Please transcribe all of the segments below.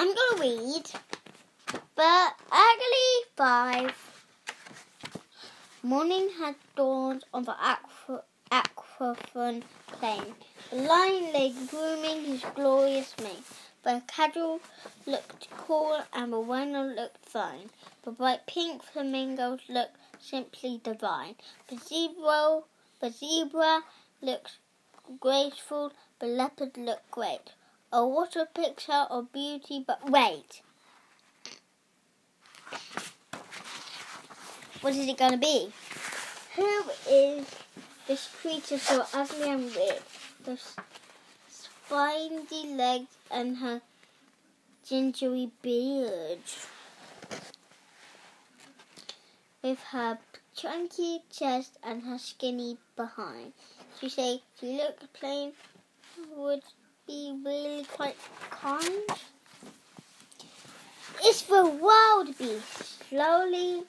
I'm gonna read but Ugly 5. Morning had dawned on the aqua, plain. The lion lay grooming his glorious mane. The cattle looked cool and the rhino looked fine. The bright pink flamingos looked simply divine. The zebra, the zebra looked graceful. The leopard looked great. Oh, what a picture of beauty! But wait. What is it going to be? Who is this creature so ugly and weird? The spiny legs and her gingery beard. With her chunky chest and her skinny behind. To say she looked plain would be really quite kind. It's the wildebeest. Slowly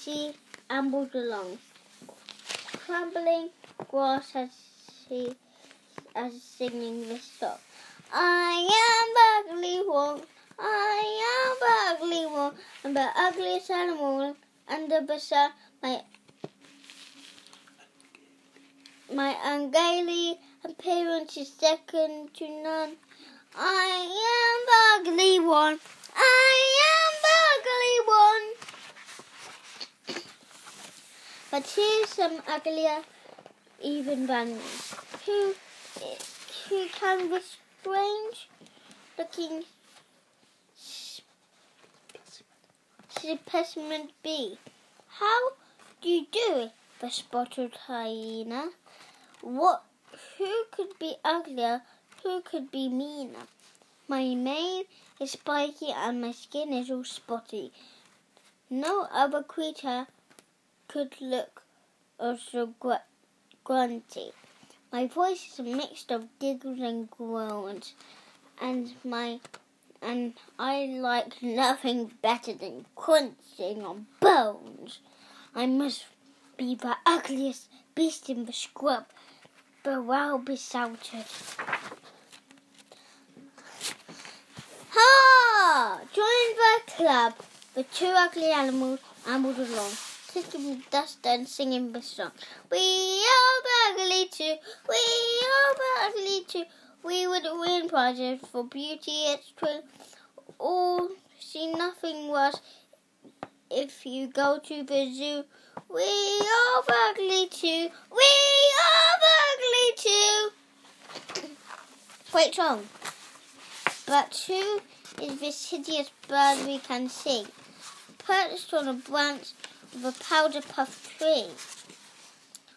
she ambled along, crumbling grass as she as singing this song. I am ugly one. I am ugly one. I'm the ugliest animal under the sun. My my ungainly appearance is second to none. I am ugly one. I am ugly one. But here's some uglier even me. Who, who can the strange looking specimen be? How do you do it? The spotted hyena. What? Who could be uglier? Who could be meaner? My mane is spiky and my skin is all spotty. No other creature could look so gr- grunty. My voice is a mix of giggles and groans, and my and I like nothing better than crunching on bones. I must be the ugliest beast in the scrub, but well be besouted. Ha! Join the club. The two ugly animals ambled along, kicking dust and singing the song. We are ugly too. We are ugly too. We would win prizes for beauty. It's true. Or see nothing worse if you go to the zoo. We are ugly too. We are ugly too. Great song. But who is this hideous bird we can see? Perched on a branch of a powder puff tree.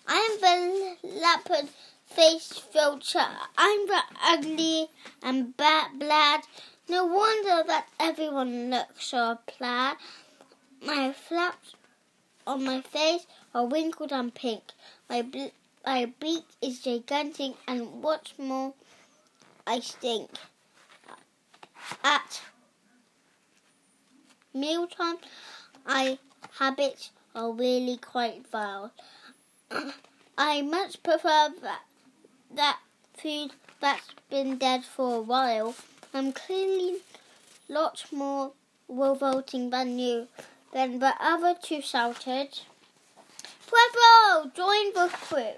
I am the lappet faced vulture. I'm the ugly and bad blad. No wonder that everyone looks so plaid. My flaps on my face are wrinkled and pink. My, my beak is gigantic, and what's more, I stink at mealtime, I habits are really quite vile. I much prefer that that food that's been dead for a while. I'm clearly lots more revolting than you. Then the other two shouted, Pueblo, Join the crew.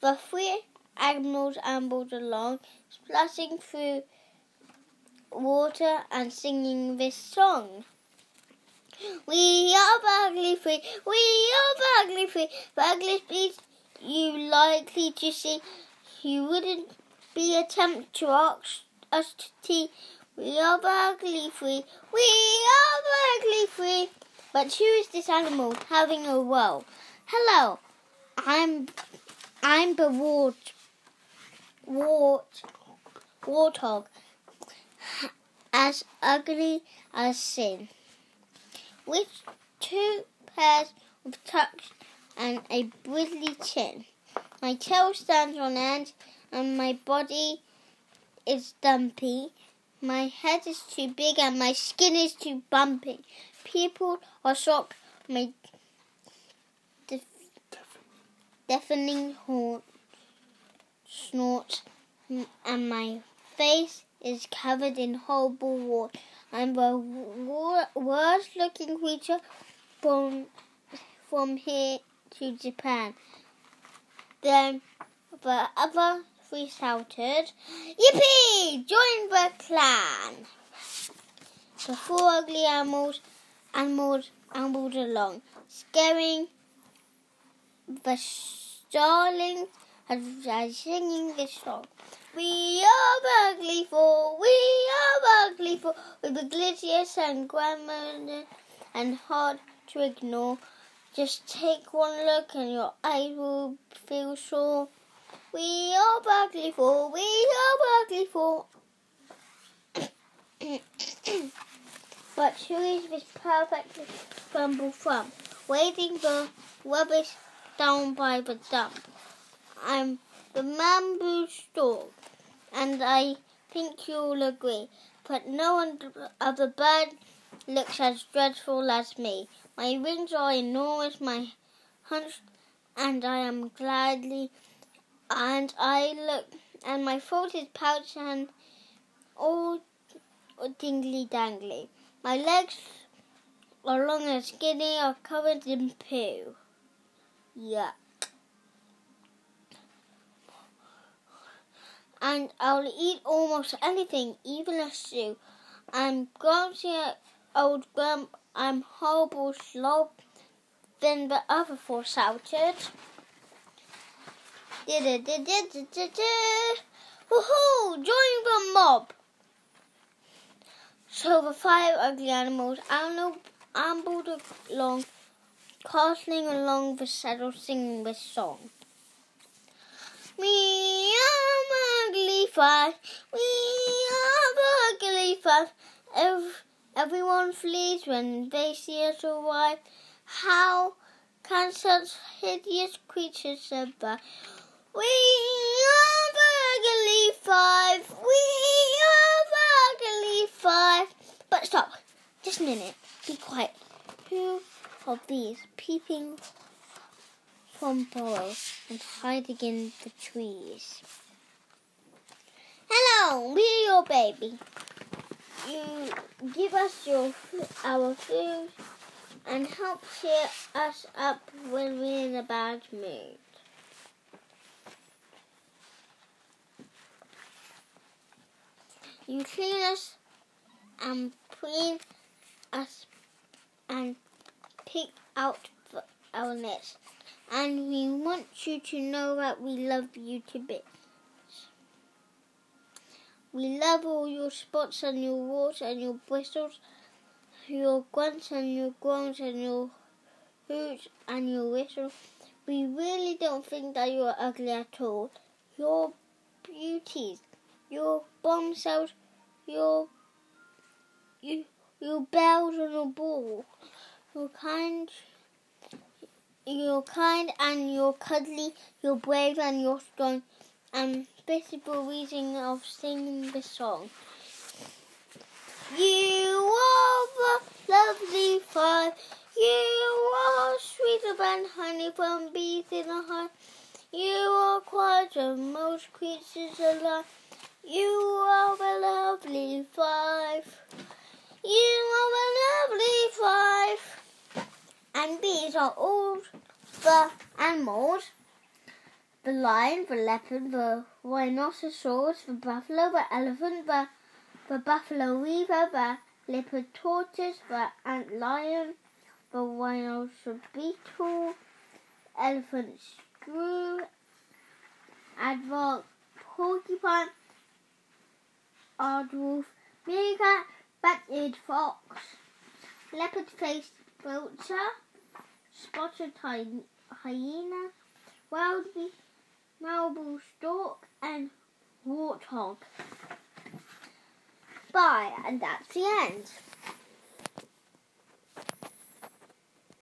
The three animals ambled along, splashing through water and singing this song. We are free, we are the ugliest beast you likely to see. You wouldn't be a tempt to ask us to tea. We are free, we are free. But who is this animal having a row? Hello, I'm I'm the wart wart warthog as ugly as sin, with two pairs of tucks and a bristly chin. My tail stands on end, and my body is dumpy. My head is too big, and my skin is too bumpy. People are shocked. My def- deafening horn snort, and my face is covered in horrible wart. I'm the worst looking creature from from here to Japan. Then the other three shouted, Yippee! Join the clan! The four ugly animals animals ambled along, scaring the starlings as singing this song. We are ugly four, we are ugly four, with the glitziest and grandmother and hard to ignore. Just take one look and your eyes will feel sore. We are four, we are four. but who is this perfectly crumbled from? Waiting for rubbish down by the dump. I'm the marabou stork, and I think you'll agree. But no one other bird looks as dreadful as me. My wings are enormous, my hunch, and I am gladly, and I look, and my throat is pouched and all dingly dangly. My legs are long and skinny, are covered in poo. Yeah. and I'll eat almost anything, even a stew. I'm grumpy old grump. I'm horrible slob. Then the other four shouted. Woohoo! Join the mob! So the five ugly animals ambled along, castling along the saddle, singing this song. We are ugly five. We are ugly five. Ev- everyone flees when they see us arrive. How can such hideous creatures survive? We are ugly five. We are ugly five. But stop. Just a minute. Be quiet. Who of these peeping from below and hiding in the trees. Hello, we're your baby. You give us your our food and help cheer us up when we're in a bad mood. You clean us and clean us and pick out our nest and we want you to know that we love you to bits. We love all your spots and your warts and your bristles, your grunts and your groans and your hoots and your whistles. We really don't think that you're ugly at all. Your beauties, your bombshells, your you, your bells and your balls, your kind you're kind and you're cuddly, you're brave and you're strong. And this is the reason of singing the song. You are the lovely five. You are sweeter than honey from bees in a hive. You are quite the most creatures alive. You are the lovely five. You are the lovely five and these are all the animals the lion, the leopard, the rhinoceros, the buffalo, the elephant, the, the buffalo weaver, the leopard tortoise, the ant lion, the rhinoceros beetle, elephant shrew, aardvark porcupine, aardwolf, meerkat, bat-eared fox, lappet-faced vulture, spotted hyena, wild wildy marabou stork, and warthog. Bye, and that's the end.